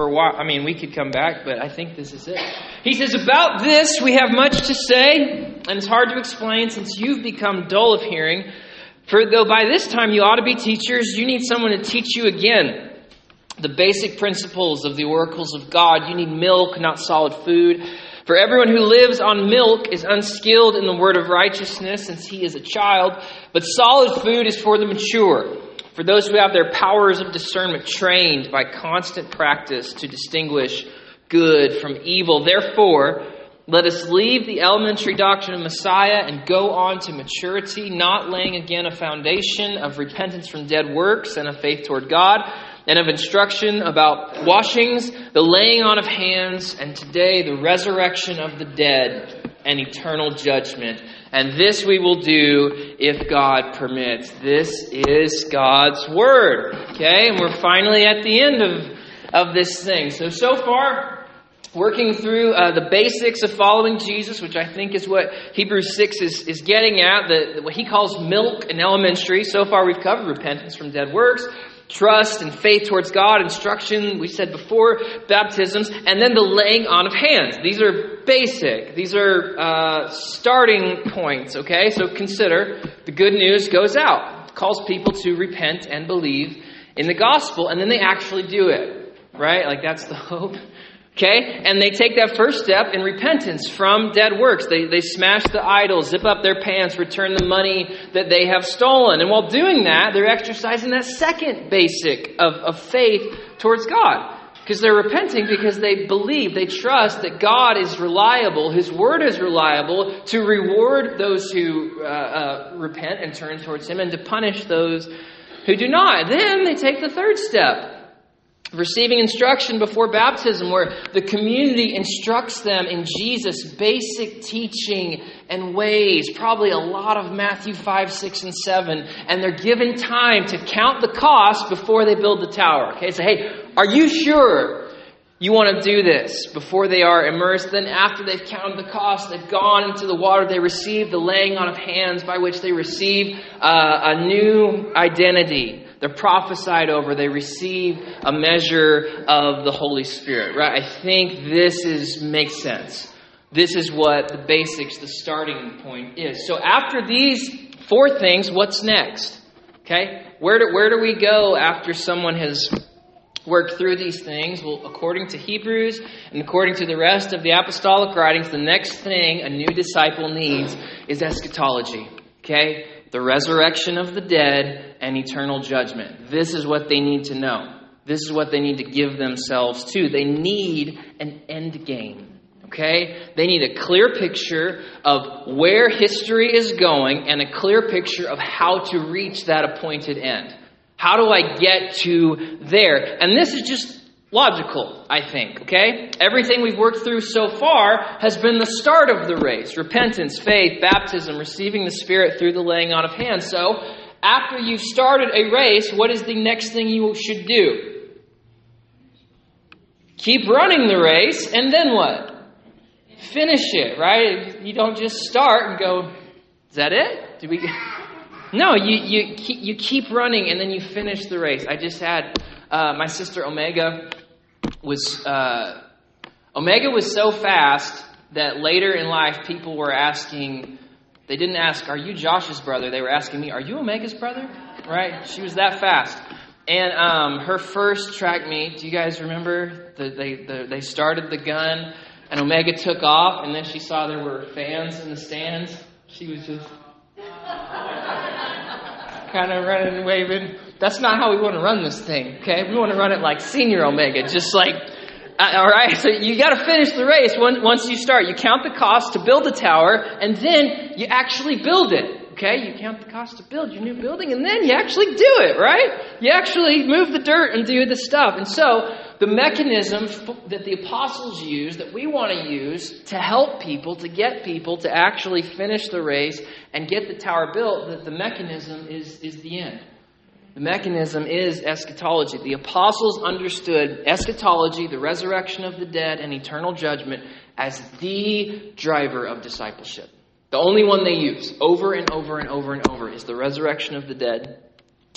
for a while. I mean, we could come back, but I think this is it. He says, About this we have much to say, and it's hard to explain since you've become dull of hearing. For though by this time you ought to be teachers, you need someone to teach you again the basic principles of the oracles of God. You need milk, not solid food. For everyone who lives on milk is unskilled in the word of righteousness, since he is a child, but solid food is for the mature, for those who have their powers of discernment trained by constant practice to distinguish good from evil. Therefore, let us leave the elementary doctrine of Messiah and go on to maturity, not laying again a foundation of repentance from dead works and of faith toward God, and of instruction about washings, the laying on of hands, and today the resurrection of the dead and eternal judgment. And this we will do if God permits. This is God's Word. Okay? And we're finally at the end of, of this thing. So, so far, working through uh, the basics of following Jesus, which I think is what Hebrews 6 is, is getting at, the, what he calls milk and elementary. So far, we've covered repentance from dead works, trust and faith towards God, instruction, we said before, baptisms, and then the laying on of hands. These are basic. These are uh, starting points, okay? So consider the good news goes out, calls people to repent and believe in the gospel, and then they actually do it, right? Like that's the hope. Okay? And they take that first step in repentance from dead works. They, they smash the idols, zip up their pants, return the money that they have stolen. And while doing that, they're exercising that second basic of, of faith towards God. Because they're repenting because they believe, they trust that God is reliable, His Word is reliable to reward those who uh, uh, repent and turn towards Him and to punish those who do not. Then they take the third step receiving instruction before baptism, where the community instructs them in Jesus' basic teaching and ways, probably a lot of Matthew 5, 6, and 7, and they're given time to count the cost before they build the tower. Okay, so hey, are you sure you want to do this before they are immersed. Then, after they've counted the cost, they've gone into the water, they receive the laying on of hands by which they receive uh, a new identity. They're prophesied over. They receive a measure of the Holy Spirit, right? I think this is makes sense. This is what the basics, the starting point is. So after these four things, what's next? Okay? Where do, where do we go after someone has worked through these things? Well, according to Hebrews and according to the rest of the apostolic writings, the next thing a new disciple needs is eschatology. Okay? The resurrection of the dead, and eternal judgment. This is what they need to know. This is what they need to give themselves to. They need an end game. Okay? They need a clear picture of where history is going and a clear picture of how to reach that appointed end. How do I get to there? And this is just logical, I think, okay? Everything we've worked through so far has been the start of the race repentance, faith, baptism, receiving the Spirit through the laying on of hands. So, after you've started a race, what is the next thing you should do? Keep running the race, and then what? Finish it, right? You don't just start and go, is that it? Did we. No, you, you, you keep running and then you finish the race. I just had uh, my sister Omega was uh, Omega was so fast that later in life people were asking. They didn't ask, "Are you Josh's brother?" They were asking me, "Are you Omega's brother?" Right? She was that fast. And um, her first track meet, do you guys remember? The, they the, they started the gun, and Omega took off, and then she saw there were fans in the stands. She was just kind of running waving. That's not how we want to run this thing, okay? We want to run it like senior Omega, just like, uh, all right? So you got to finish the race once you start. You count the cost to build the tower, and then you actually build it. Okay, you count the cost to build your new building, and then you actually do it, right? You actually move the dirt and do the stuff. And so, the mechanism that the apostles use, that we want to use to help people, to get people to actually finish the race and get the tower built, that the mechanism is, is the end. The mechanism is eschatology. The apostles understood eschatology, the resurrection of the dead, and eternal judgment as the driver of discipleship. The only one they use over and over and over and over is the resurrection of the dead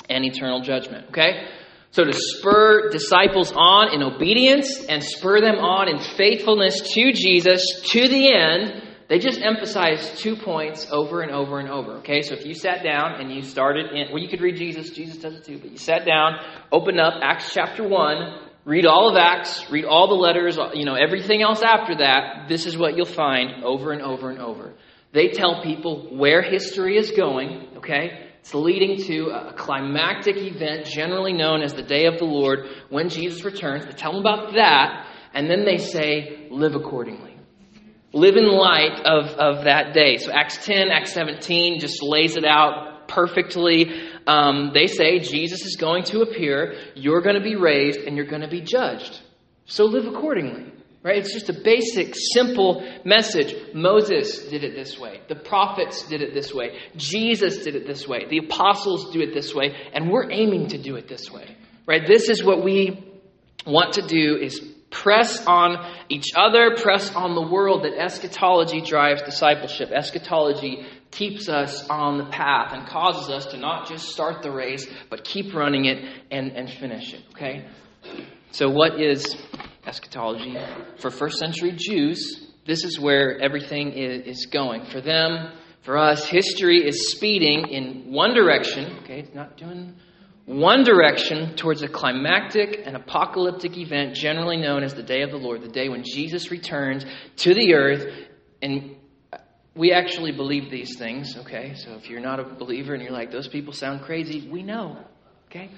and eternal judgment. Okay? So, to spur disciples on in obedience and spur them on in faithfulness to Jesus to the end, they just emphasize two points over and over and over. Okay, so if you sat down and you started in, well, you could read Jesus, Jesus does it too, but you sat down, opened up Acts chapter 1, read all of Acts, read all the letters, you know, everything else after that, this is what you'll find over and over and over. They tell people where history is going, okay? It's leading to a climactic event, generally known as the day of the Lord, when Jesus returns. They tell them about that, and then they say, live accordingly. Live in light of, of that day. So Acts 10, Acts 17 just lays it out perfectly. Um, they say Jesus is going to appear, you're going to be raised, and you're going to be judged. So live accordingly. Right? It's just a basic, simple message. Moses did it this way. The prophets did it this way. Jesus did it this way. The apostles do it this way. And we're aiming to do it this way. Right? This is what we want to do is press on each other, press on the world that eschatology drives discipleship. Eschatology keeps us on the path and causes us to not just start the race, but keep running it and, and finish it. Okay? So, what is eschatology. For first century Jews, this is where everything is, going. For them, for us, history is speeding in one direction. Okay, it's not doing one direction towards a climactic and apocalyptic event generally known as the day of the Lord, the day when Jesus returns to the earth. And we actually believe these things, okay? So if you're not a believer and you're like, those people sound crazy, we know, okay?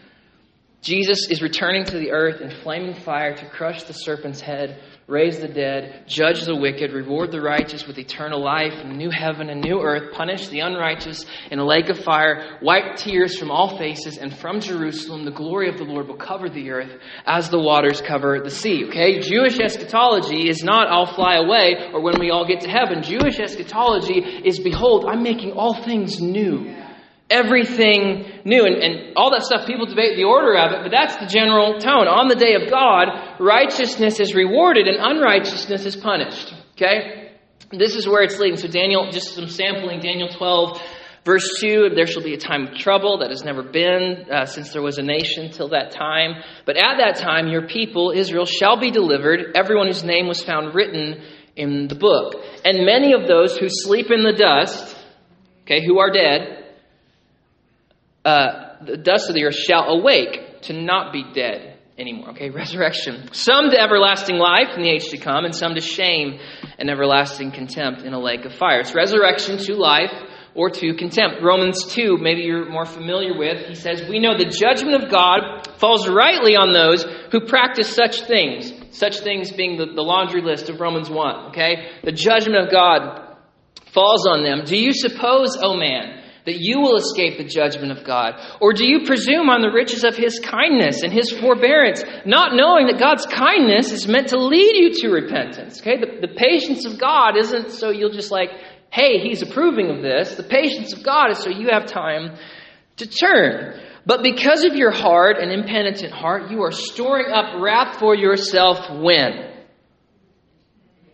Jesus is returning to the earth in flaming fire to crush the serpent's head, raise the dead, judge the wicked, reward the righteous with eternal life, a new heaven and new earth, punish the unrighteous in a lake of fire, wipe tears from all faces, and from Jerusalem the glory of the Lord will cover the earth as the waters cover the sea. Okay? Jewish eschatology is not I'll fly away or when we all get to heaven. Jewish eschatology is behold, I'm making all things new everything new. And, and all that stuff, people debate the order of it, but that's the general tone. On the day of God, righteousness is rewarded and unrighteousness is punished. Okay? This is where it's leading. So, Daniel, just some sampling, Daniel 12. Verse 2 There shall be a time of trouble that has never been uh, since there was a nation till that time. But at that time, your people, Israel, shall be delivered, everyone whose name was found written in the book. And many of those who sleep in the dust, okay, who are dead, uh, the dust of the earth shall awake to not be dead anymore. Okay, resurrection. Some to everlasting life in the age to come, and some to shame and everlasting contempt in a lake of fire. It's resurrection to life or to contempt. Romans 2, maybe you're more familiar with, he says, We know the judgment of God falls rightly on those who practice such things. Such things being the, the laundry list of Romans 1. Okay? The judgment of God falls on them. Do you suppose, O oh man, that you will escape the judgment of God? Or do you presume on the riches of His kindness and His forbearance, not knowing that God's kindness is meant to lead you to repentance? Okay, the, the patience of God isn't so you'll just like, hey, He's approving of this. The patience of God is so you have time to turn. But because of your hard and impenitent heart, you are storing up wrath for yourself when?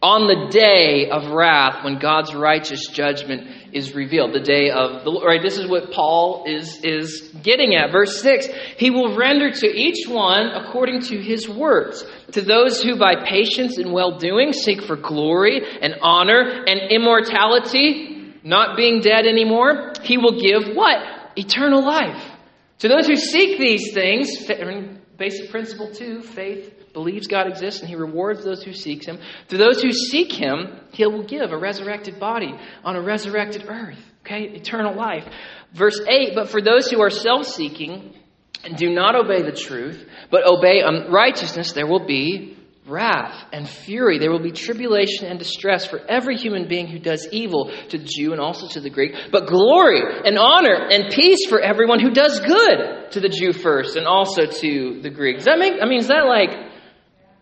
On the day of wrath when God's righteous judgment is revealed. The day of the right. This is what Paul is is getting at. Verse six: He will render to each one according to his works. To those who by patience and well doing seek for glory and honor and immortality, not being dead anymore, he will give what eternal life. To those who seek these things, basic principle two: faith believes God exists and he rewards those who seek him. To those who seek him, he will give a resurrected body on a resurrected earth. Okay? Eternal life. Verse 8, but for those who are self-seeking and do not obey the truth, but obey unrighteousness, there will be wrath and fury. There will be tribulation and distress for every human being who does evil, to the Jew and also to the Greek, but glory and honor and peace for everyone who does good, to the Jew first and also to the Greek. Does that make, I mean, is that like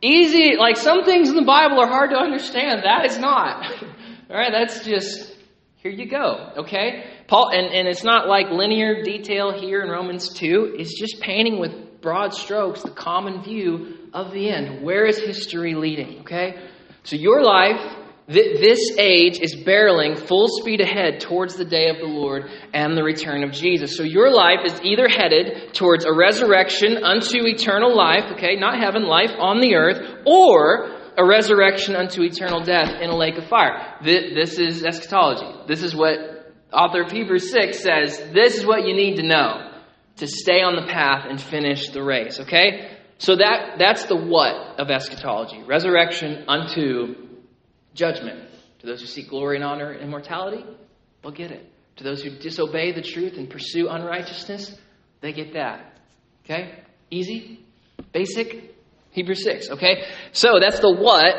Easy, like some things in the Bible are hard to understand. That is not. All right, that's just, here you go, okay? Paul, and, and it's not like linear detail here in Romans 2. It's just painting with broad strokes the common view of the end. Where is history leading, okay? So your life, This age is barreling full speed ahead towards the day of the Lord and the return of Jesus. So your life is either headed towards a resurrection unto eternal life, okay, not heaven, life on the earth, or a resurrection unto eternal death in a lake of fire. This is eschatology. This is what author of Hebrews 6 says. This is what you need to know to stay on the path and finish the race, okay? So that, that's the what of eschatology. Resurrection unto judgment. To those who seek glory and honor and immortality, they'll get it. To those who disobey the truth and pursue unrighteousness, they get that. Okay? Easy? Basic? Hebrews 6. Okay? So that's the what.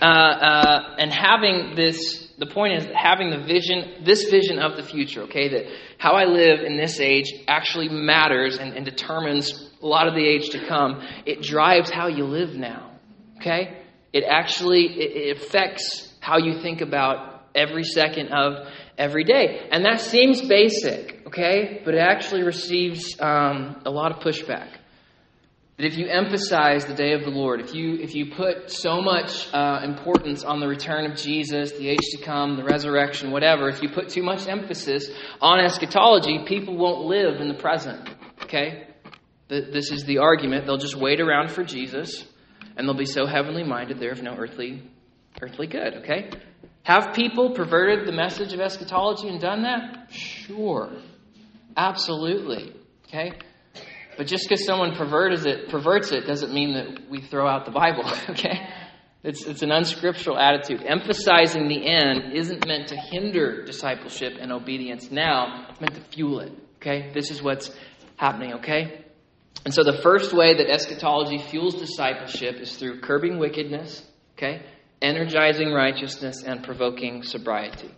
Uh, uh, and having this, the point is having the vision, this vision of the future, okay? That how I live in this age actually matters and, and determines a lot of the age to come. It drives how you live now, okay? It actually it affects how you think about every second of every day. And that seems basic, okay? But it actually receives um, a lot of pushback. That if you emphasize the day of the Lord, if you, if you put so much uh, importance on the return of Jesus, the age to come, the resurrection, whatever, if you put too much emphasis on eschatology, people won't live in the present, okay? This is the argument. They'll just wait around for Jesus and they'll be so heavenly minded they're of no earthly earthly good, okay? Have people perverted the message of eschatology and done that? Sure. Absolutely. Okay? But just because someone perverts it, perverts it doesn't mean that we throw out the Bible, okay? It's, it's an unscriptural attitude. Emphasizing the end isn't meant to hinder discipleship and obedience now, it's meant to fuel it, okay? This is what's happening, okay? And so the first way that eschatology fuels discipleship is through curbing wickedness, okay? Energizing righteousness and provoking sobriety.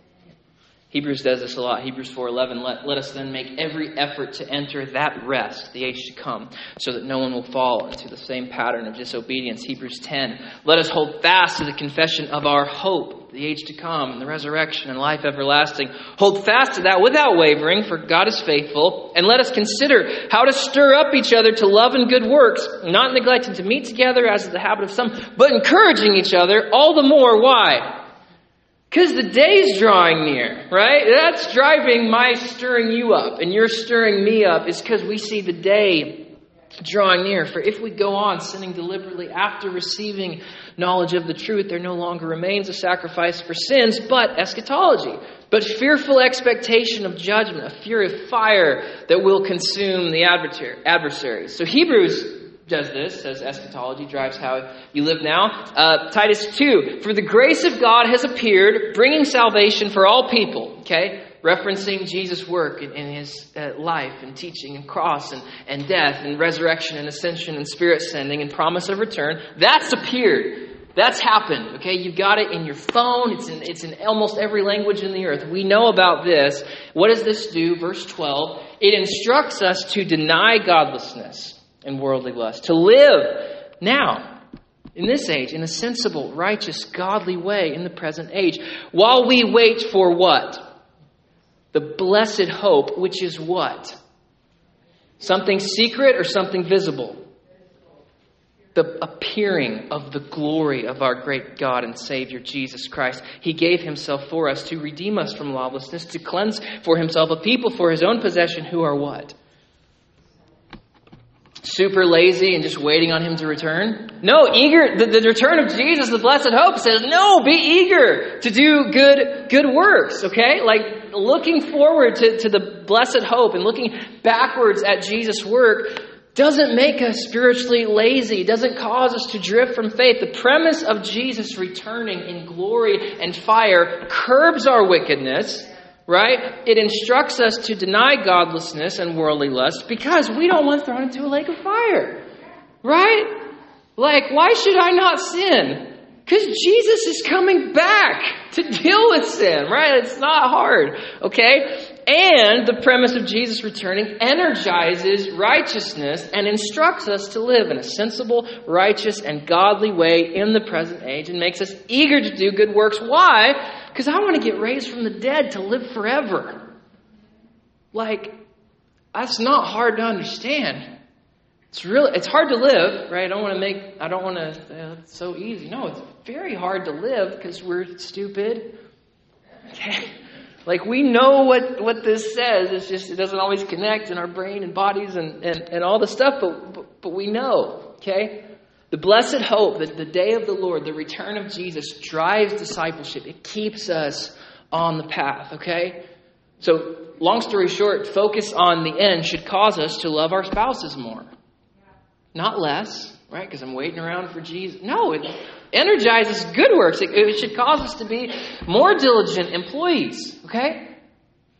Hebrews does this a lot. Hebrews 4:11 let, let us then make every effort to enter that rest, the age to come, so that no one will fall into the same pattern of disobedience. Hebrews 10 let us hold fast to the confession of our hope, the age to come, and the resurrection and life everlasting. Hold fast to that without wavering, for God is faithful, and let us consider how to stir up each other to love and good works, not neglecting to meet together as is the habit of some, but encouraging each other all the more. Why? Because the day's drawing near, right? That's driving my stirring you up, and you're stirring me up, is because we see the day drawing near. For if we go on sinning deliberately after receiving knowledge of the truth, there no longer remains a sacrifice for sins, but eschatology, but fearful expectation of judgment, a fury of fire that will consume the adversaries. So Hebrews does this, says eschatology, drives how you live now. Uh, Titus 2, for the grace of God has appeared, bringing salvation for all people. Okay? Referencing Jesus' work in, his uh, life and teaching and cross and, and death and resurrection and ascension and spirit sending and promise of return. That's appeared. That's happened. Okay? You've got it in your phone. It's in, it's in almost every language in the earth. We know about this. What does this do? Verse 12. It instructs us to deny godlessness and worldly lust. To live now, in this age, in a sensible, righteous, godly way in the present age, while we wait for what? The blessed hope, which is what? Something secret or something visible? The appearing of the glory of our great God and Savior Jesus Christ. He gave Himself for us to redeem us from lawlessness, to cleanse for Himself a people for His own possession who are what? Super lazy and just waiting on him to return? No, eager, the, the, return of Jesus, the blessed hope says, no, be eager to do good, good works, okay? Like looking forward to, to the blessed hope and looking backwards at Jesus' work doesn't make us spiritually lazy, doesn't cause us to drift from faith. The premise of Jesus returning in glory and fire curbs our wickedness right? It instructs us to deny godlessness and worldly lust because we don't want thrown into a lake of fire, right? Like, why should I not sin? Because Jesus is coming back to deal with sin, right? It's not hard, okay? And the premise of Jesus returning energizes righteousness and instructs us to live in a sensible, righteous, and godly way in the present age and makes us eager to do good works. Why? Because I want to get raised from the dead to live forever. Like, that's not hard to understand. It's really it's hard to live, right? I don't want to make I don't want to uh, it's so easy. No, it's very hard to live because we're stupid. Okay? Like we know what what this says. It's just it doesn't always connect in our brain and bodies and and, and all the stuff, but, but but we know, okay? The blessed hope that the day of the Lord, the return of Jesus, drives discipleship. It keeps us on the path, okay? So, long story short, focus on the end should cause us to love our spouses more. Not less, right? Because I'm waiting around for Jesus. No, it energizes good works. It, it should cause us to be more diligent employees, okay?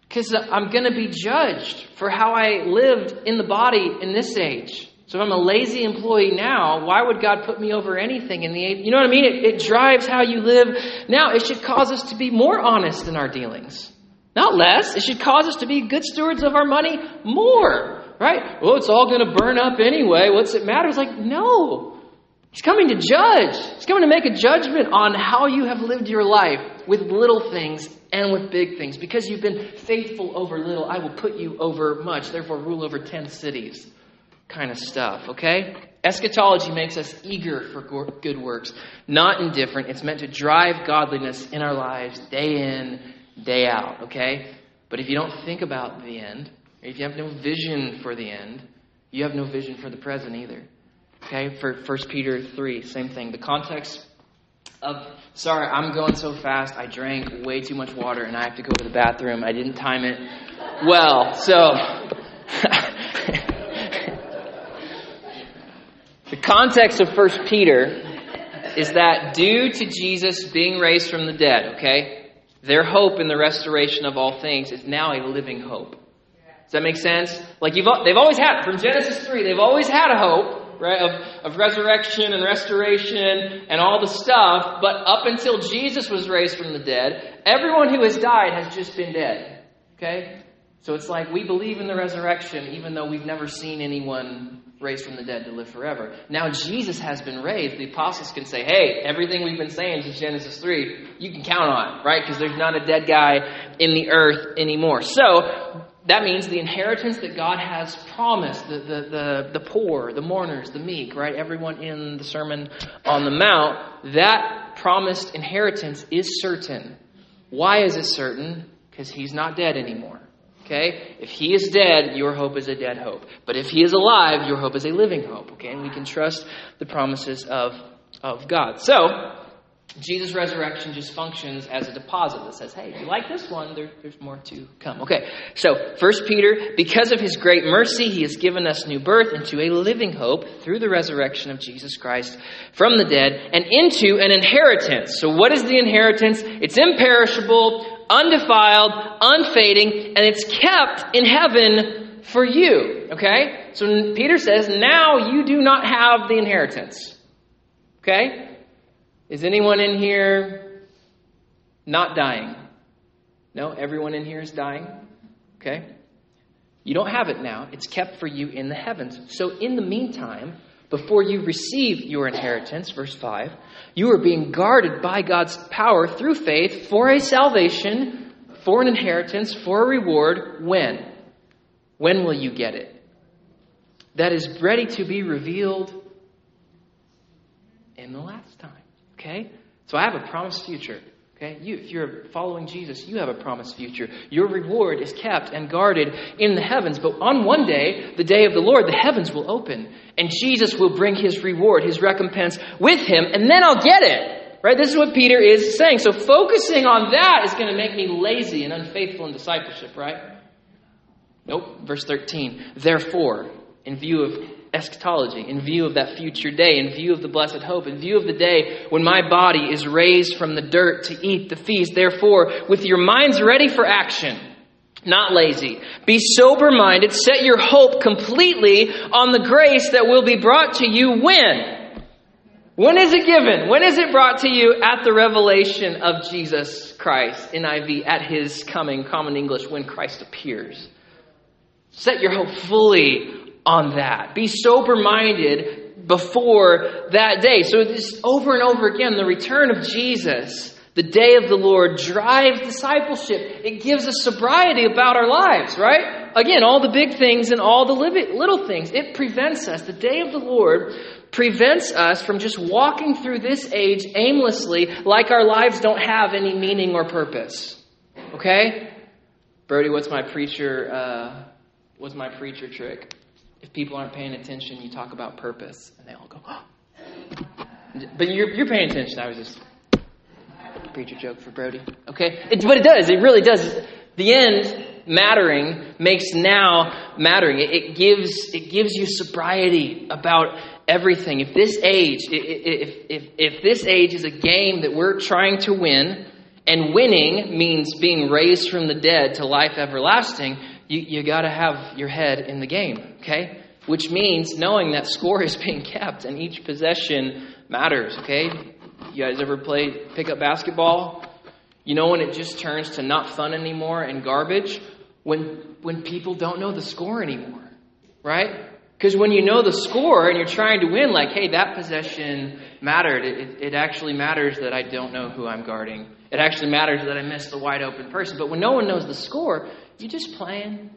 Because I'm going to be judged for how I lived in the body in this age. So if I'm a lazy employee now, why would God put me over anything in the? You know what I mean? It, it drives how you live now. It should cause us to be more honest in our dealings. Not less. It should cause us to be good stewards of our money more. Right? Well, it's all going to burn up anyway. What's it matter? It's like, no. He's coming to judge. He's coming to make a judgment on how you have lived your life with little things and with big things. Because you've been faithful over little, I will put you over much. Therefore, rule over ten cities kind of stuff, okay? Eschatology makes us eager for good works, not indifferent. It's meant to drive godliness in our lives day in, day out, okay? But if you don't think about the end, if you have no vision for the end, you have no vision for the present either. Okay? For 1 Peter 3, same thing. The context of, sorry, I'm going so fast, I drank way too much water and I have to go to the bathroom. I didn't time it well. So, The context of 1 Peter is that due to Jesus being raised from the dead, okay, their hope in the restoration of all things is now a living hope. Does that make sense? Like you've, they've always had, from Genesis 3, they've always had a hope, right, of, of resurrection and restoration and all the stuff, but up until Jesus was raised from the dead, everyone who has died has just been dead. Okay? So it's like we believe in the resurrection even though we've never seen anyone raised from the dead to live forever. Now Jesus has been raised. The apostles can say, hey, everything we've been saying since Genesis 3, you can count on, right? Because there's not a dead guy in the earth anymore. So that means the inheritance that God has promised, the, the, the, the poor, the mourners, the meek, right? Everyone in the Sermon on the Mount, that promised inheritance is certain. Why is it certain? Because he's not dead anymore. Okay? If he is dead, your hope is a dead hope. But if he is alive, your hope is a living hope. Okay? And we can trust the promises of, of God. So, Jesus' resurrection just functions as a deposit that says, hey, if you like this one, there, there's more to come. Okay, so First Peter, because of his great mercy, he has given us new birth into a living hope through the resurrection of Jesus Christ from the dead and into an inheritance. So, what is the inheritance? It's imperishable, undefiled, unfading, and it's kept in heaven for you. Okay? So Peter says, now you do not have the inheritance. Okay? Is anyone in here not dying? No, everyone in here is dying. Okay? You don't have it now. It's kept for you in the heavens. So in the meantime, before you receive your inheritance, verse 5, you are being guarded by God's power through faith for a salvation, for an inheritance, for a reward. When? When will you get it? That is ready to be revealed in the last time. Okay? So I have a promised future. Okay? You, if you're following Jesus, you have a promised future. Your reward is kept and guarded in the heavens. But on one day, the day of the Lord, the heavens will open, and Jesus will bring his reward, his recompense with him, and then I'll get it. Right? This is what Peter is saying. So focusing on that is going to make me lazy and unfaithful in discipleship, right? Nope. Verse 13. Therefore, in view of eschatology, in view of that future day, in view of the blessed hope, in view of the day when my body is raised from the dirt to eat the feast. Therefore, with your minds ready for action, not lazy, be sober minded, set your hope completely on the grace that will be brought to you when? When is it given? When is it brought to you? At the revelation of Jesus Christ, NIV, at his coming, common English, when Christ appears. Set your hope fully on that. Be sober minded before that day. So, this over and over again, the return of Jesus, the day of the Lord, drives discipleship. It gives us sobriety about our lives, right? Again, all the big things and all the little things. It prevents us. The day of the Lord prevents us from just walking through this age aimlessly like our lives don't have any meaning or purpose. Okay? Brody, what's my preacher uh, what's my preacher trick? If people aren't paying attention, you talk about purpose and they all go, oh. But you're, you're paying attention. I was just preacher joke for Brody. Okay? It, but it does. It really does. The end mattering makes now mattering. It, it, gives, it gives you sobriety about everything. If this age, if, if, if this age is a game that we're trying to win, and winning means being raised from the dead to life everlasting, you, you got to have your head in the game, okay? Which means knowing that score is being kept and each possession matters, okay? You guys ever play pickup basketball? You know when it just turns to not fun anymore and garbage? When, when people don't know the score anymore, right? Because when you know the score and you're trying to win, like, hey, that possession mattered. It, it, actually matters that I don't know who I'm guarding. It actually matters that I missed the wide open person. But when no one knows the score, you're just playing.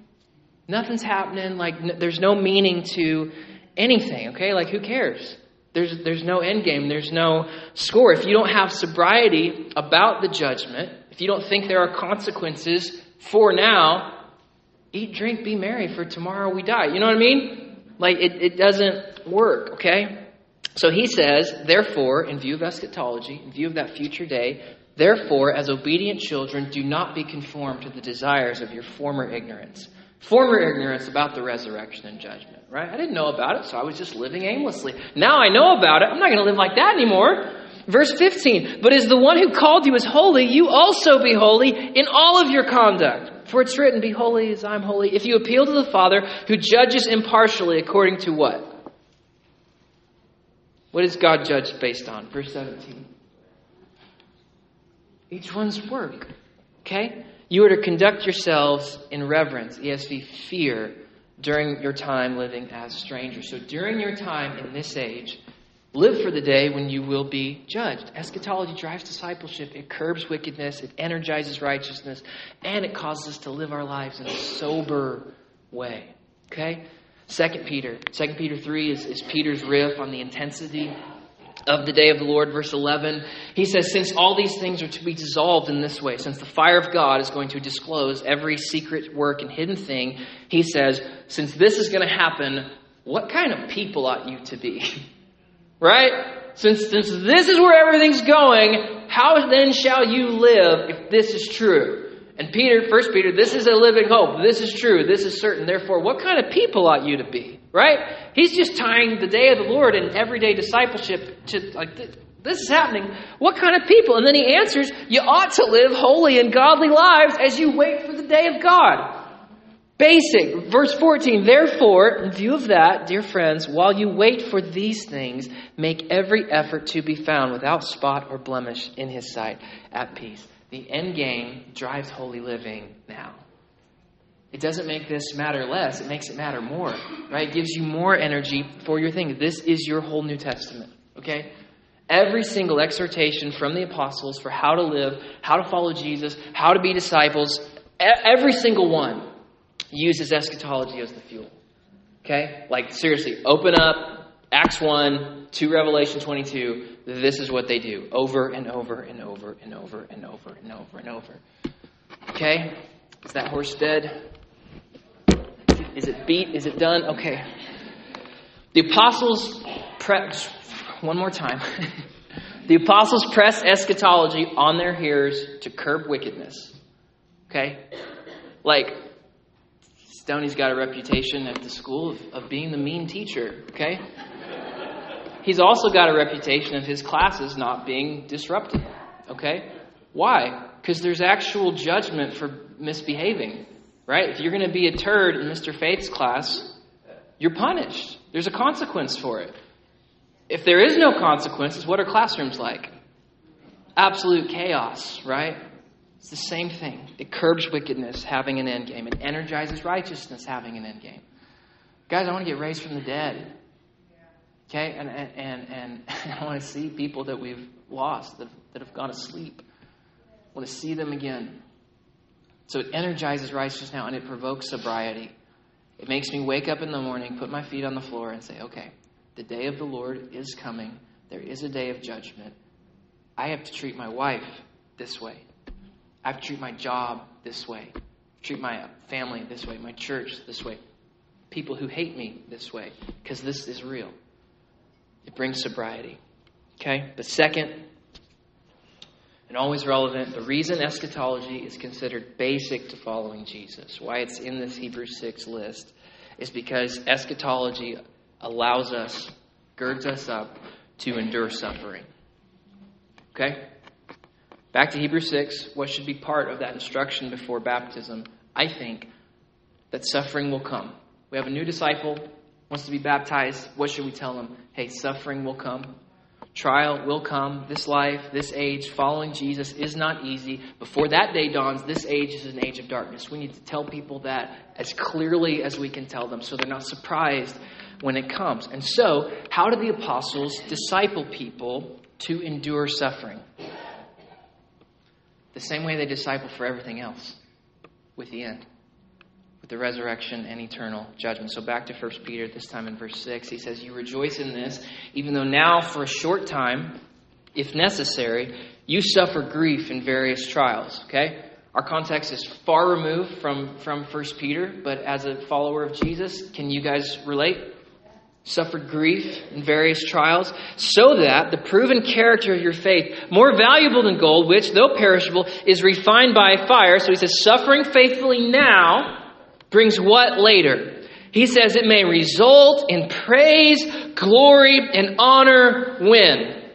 Nothing's happening. Like, n- there's no meaning to anything, okay? Like, who cares? There's, there's no end game. There's no score. If you don't have sobriety about the judgment, if you don't think there are consequences for now, eat, drink, be merry, for tomorrow we die. You know what I mean? Like, it, it doesn't work, okay? So he says, therefore, in view of eschatology, in view of that future day, therefore, as obedient children, do not be conformed to the desires of your former ignorance. Former ignorance about the resurrection and judgment, right? I didn't know about it, so I was just living aimlessly. Now I know about it. I'm not going to live like that anymore. Verse 15, but as the one who called you is holy, you also be holy in all of your conduct. For it's written, Be holy as I'm holy. If you appeal to the Father who judges impartially according to what? What is God judged based on? Verse 17. Each one's work. Okay? You are to conduct yourselves in reverence, ESV, fear, during your time living as strangers. So during your time in this age, live for the day when you will be judged. Eschatology drives discipleship, it curbs wickedness, it energizes righteousness, and it causes us to live our lives in a sober way. Okay? Second Peter. Second Peter 3 is, is Peter's riff on the intensity of the day of the Lord, verse 11. He says, Since all these things are to be dissolved in this way, since the fire of God is going to disclose every secret work and hidden thing, he says, Since this is going to happen, what kind of people ought you to be? right? Since, since this is where everything's going, how then shall you live if this is true? And Peter, First Peter, this is a living hope. This is true. This is certain. Therefore, what kind of people ought you to be? Right? He's just tying the day of the Lord and everyday discipleship to like this is happening. What kind of people? And then he answers, you ought to live holy and godly lives as you wait for the day of God. Basic. Verse 14. Therefore, in view of that, dear friends, while you wait for these things, make every effort to be found without spot or blemish in his sight, at peace. The end game drives holy living now. It doesn't make this matter less, it makes it matter more, right? It gives you more energy for your thing. This is your whole New Testament, okay? Every single exhortation from the apostles for how to live, how to follow Jesus, how to be disciples, every single one uses eschatology as the fuel. Okay? Like, seriously, open up Acts 1 to Revelation 22. This is what they do over and over and over and over and over and over and over. Okay? Is that horse dead? Is it beat? Is it done? Okay. The apostles press, one more time. the apostles press eschatology on their hearers to curb wickedness. Okay? Like, Stoney's got a reputation at the school of, of being the mean teacher. Okay? He's also got a reputation of his classes not being disrupted. Okay? Why? Because there's actual judgment for misbehaving. Right? If you're going to be a turd in Mr. Faith's class, you're punished. There's a consequence for it. If there is no consequences, what are classrooms like? Absolute chaos, right? It's the same thing. It curbs wickedness, having an end game. It energizes righteousness, having an end game. Guys, I want to get raised from the dead. Okay? And, and, and, I want to see people that we've lost, that, that have gone to sleep. I want to see them again. So it energizes righteousness now and it provokes sobriety. It makes me wake up in the morning, put my feet on the floor, and say, okay, the day of the Lord is coming. There is a day of judgment. I have to treat my wife this way. I have to treat my job this way. Treat my family this way, my church this way, people who hate me this way, because this is real. It brings sobriety. Okay? The second, and always relevant, the reason eschatology is considered basic to following Jesus, why it's in this Hebrews 6 list, is because eschatology allows us, girds us up to endure suffering. Okay? Back to Hebrews 6, what should be part of that instruction before baptism? I think that suffering will come. We have a new disciple, wants to be baptized. What should we tell them? Hey, suffering will come. Trial will come. This life, this age, following Jesus is not easy. Before that day dawns, this age is an age of darkness. We need to tell people that as clearly as we can tell them so they're not surprised when it comes. And so, how do the apostles disciple people to endure suffering? The same way they disciple for everything else, with the end the resurrection and eternal judgment. So back to 1 Peter, this time in verse 6, he says, You rejoice in this, even though now for a short time, if necessary, you suffer grief in various trials. Okay? Our context is far removed from, from 1 Peter, but as a follower of Jesus, can you guys relate? Suffered grief in various trials, so that the proven character of your faith, more valuable than gold, which, though perishable, is refined by fire. So he says, suffering faithfully now brings what later? He says it may result in praise, glory, and honor when?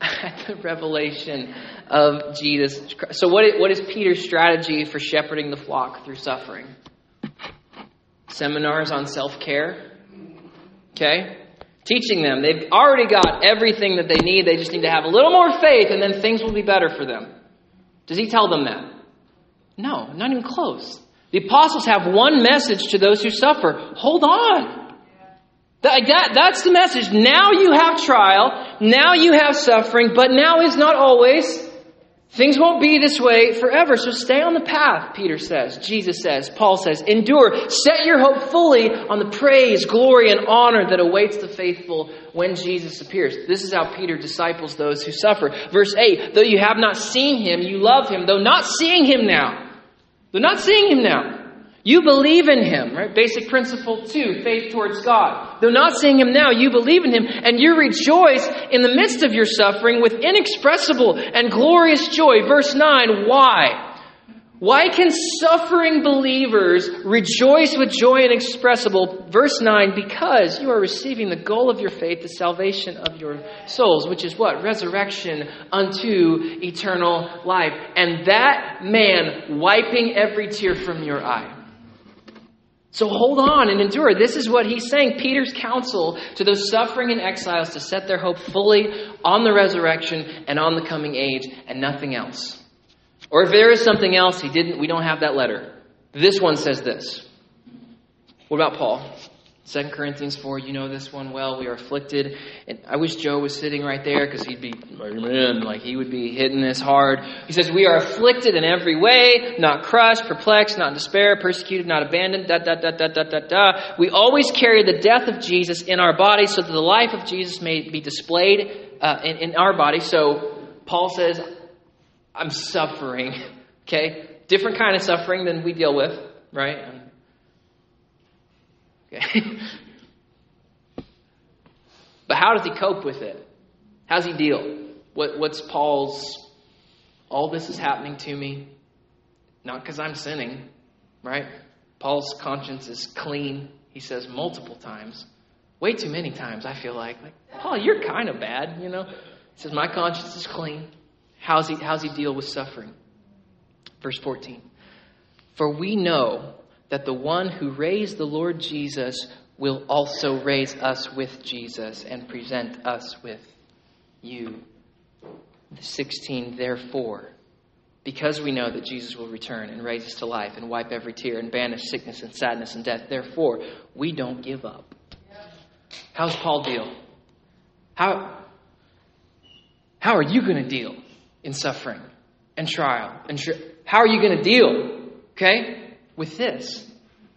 At the revelation of Jesus Christ. So, what is, what is Peter's strategy for shepherding the flock through suffering? Seminars on self care. Okay? Teaching them. They've already got everything that they need. They just need to have a little more faith, and then things will be better for them. Does he tell them that? No, not even close. The apostles have one message to those who suffer hold on. That, that, that's the message. Now you have trial, now you have suffering, but now is not always. Things won't be this way forever. So stay on the path, Peter says, Jesus says, Paul says. Endure. Set your hope fully on the praise, glory, and honor that awaits the faithful when Jesus appears. This is how Peter disciples those who suffer. Verse 8 Though you have not seen him, you love him, though not seeing him now. They're not seeing him now. You believe in him, right? Basic principle two, faith towards God. Though not seeing him now, you believe in him, and you rejoice in the midst of your suffering with inexpressible and glorious joy. Verse 9, why? Why can suffering believers rejoice with joy inexpressible? Verse 9, because you are receiving the goal of your faith, the salvation of your souls, which is what? Resurrection unto eternal life. And that man wiping every tear from your eye. So hold on and endure. This is what he's saying. Peter's counsel to those suffering and exiles to set their hope fully on the resurrection and on the coming age and nothing else. Or if there is something else, he didn't, we don't have that letter. This one says this. What about Paul? 2 Corinthians 4, you know this one well. We are afflicted. And I wish Joe was sitting right there because he'd be, amen, like he would be hitting this hard. He says, We are afflicted in every way, not crushed, perplexed, not in despair, persecuted, not abandoned, da, da, da, da, da, da, da. We always carry the death of Jesus in our body so that the life of Jesus may be displayed uh, in, in our body. So Paul says, I'm suffering. Okay? Different kind of suffering than we deal with, right? Okay. but how does he cope with it? How does he deal? What, what's Paul's, all this is happening to me, not because I'm sinning, right? Paul's conscience is clean, he says multiple times. Way too many times, I feel like. Like, Paul, you're kind of bad, you know? He says, My conscience is clean. How's he, how's he deal with suffering? Verse 14. For we know that the one who raised the Lord Jesus will also raise us with Jesus and present us with you. 16, therefore, because we know that Jesus will return and raise us to life and wipe every tear and banish sickness and sadness and death, therefore, we don't give up. How's Paul deal? How, how are you going to deal in suffering? and trial. And tri- how are you going to deal, okay, with this?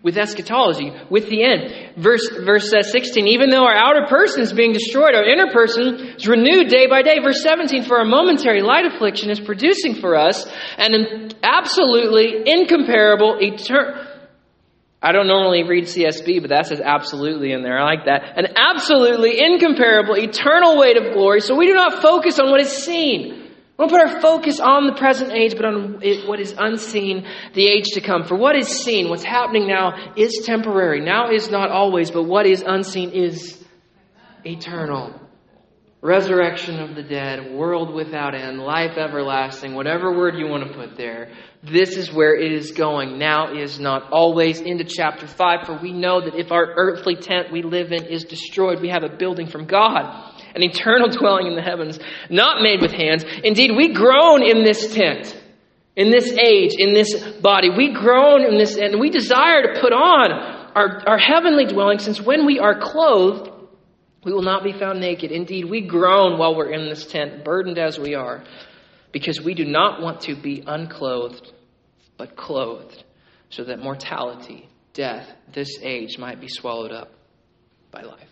With eschatology, with the end. Verse, verse uh, 16, even though our outer person is being destroyed, our inner person is renewed day by day. Verse 17, for our momentary light affliction is producing for us an absolutely incomparable, eternal, I don't normally read CSB, but that says absolutely in there. I like that. An absolutely incomparable, eternal weight of glory. So we do not focus on what is seen. We don't put our focus on the present age, but on what is unseen, the age to come. For what is seen, what's happening now, is temporary. Now is not always, but what is unseen is eternal resurrection of the dead, world without end, life everlasting, whatever word you want to put there. This is where it is going. Now is not always into chapter 5, for we know that if our earthly tent we live in is destroyed, we have a building from God, an eternal dwelling in the heavens, not made with hands. Indeed, we groan in this tent. In this age, in this body, we groan in this, and we desire to put on our, our heavenly dwelling, since when we are clothed, we will not be found naked. Indeed, we groan while we're in this tent, burdened as we are, because we do not want to be unclothed, but clothed, so that mortality, death, this age might be swallowed up by life.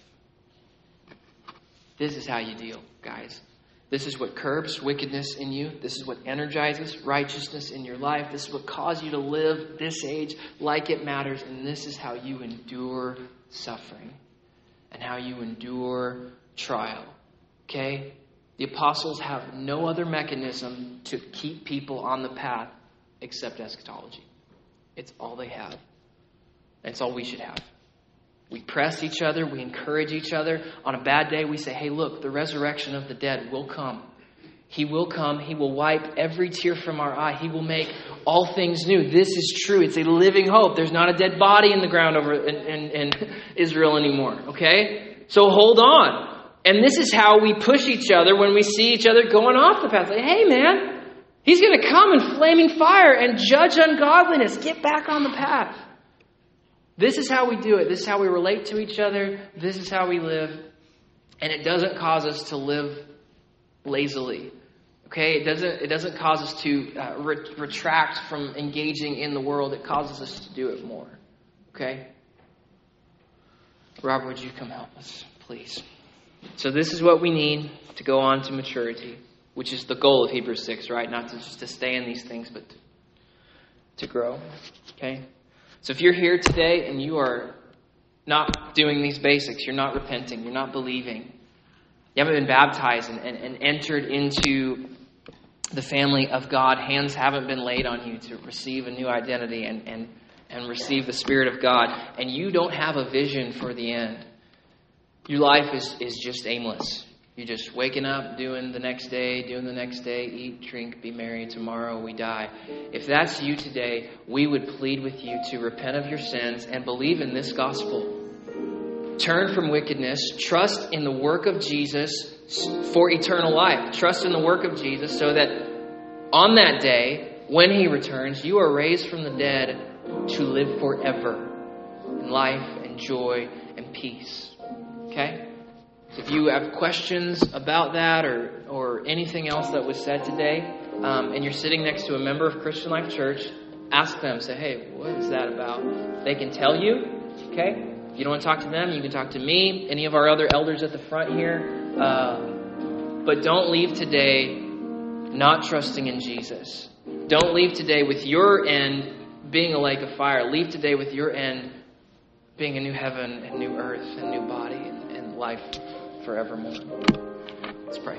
This is how you deal, guys. This is what curbs wickedness in you. This is what energizes righteousness in your life. This is what causes you to live this age like it matters. And this is how you endure suffering and how you endure trial. Okay? The apostles have no other mechanism to keep people on the path except eschatology. It's all they have. It's all we should have. We press each other, we encourage each other. On a bad day, we say, hey, look, the resurrection of the dead will come. He will come. He will wipe every tear from our eye. He will make all things new. This is true. It's a living hope. There's not a dead body in the ground over in, in, in Israel anymore. Okay? So hold on. And this is how we push each other when we see each other going off the path. Like, hey, man, he's going to come in flaming fire and judge ungodliness. Get back on the path. This is how we do it. This is how we relate to each other. This is how we live. And it doesn't cause us to live lazily. Okay, it doesn't it doesn't cause us to uh, re- retract from engaging in the world. It causes us to do it more. Okay. Robert, would you come help us, please? So this is what we need to go on to maturity, which is the goal of Hebrews six, right? Not to just to stay in these things, but to, to grow. Okay. So if you're here today and you are not doing these basics, you're not repenting, you're not believing, you haven't been baptized and, and, and entered into the family of God, hands haven't been laid on you to receive a new identity and, and, and receive the Spirit of God, and you don't have a vision for the end. Your life is, is just aimless. You're just waking up, doing the next day, doing the next day, eat, drink, be merry, tomorrow we die. If that's you today, we would plead with you to repent of your sins and believe in this gospel. Turn from wickedness, trust in the work of Jesus for eternal life. Trust in the work of Jesus so that on that day, when he returns, you are raised from the dead to live forever in life and joy and peace. Okay? If you have questions about that or, or anything else that was said today, um, and you're sitting next to a member of Christian Life Church, ask them, say, hey, what is that about? They can tell you, okay? If you don't want to talk to them, you can talk to me, any of our other elders at the front here. Uh, but don't leave today not trusting in Jesus. Don't leave today with your end being a lake of fire. Leave today with your end being a new heaven and new earth and new body and, and life forevermore. Let's pray.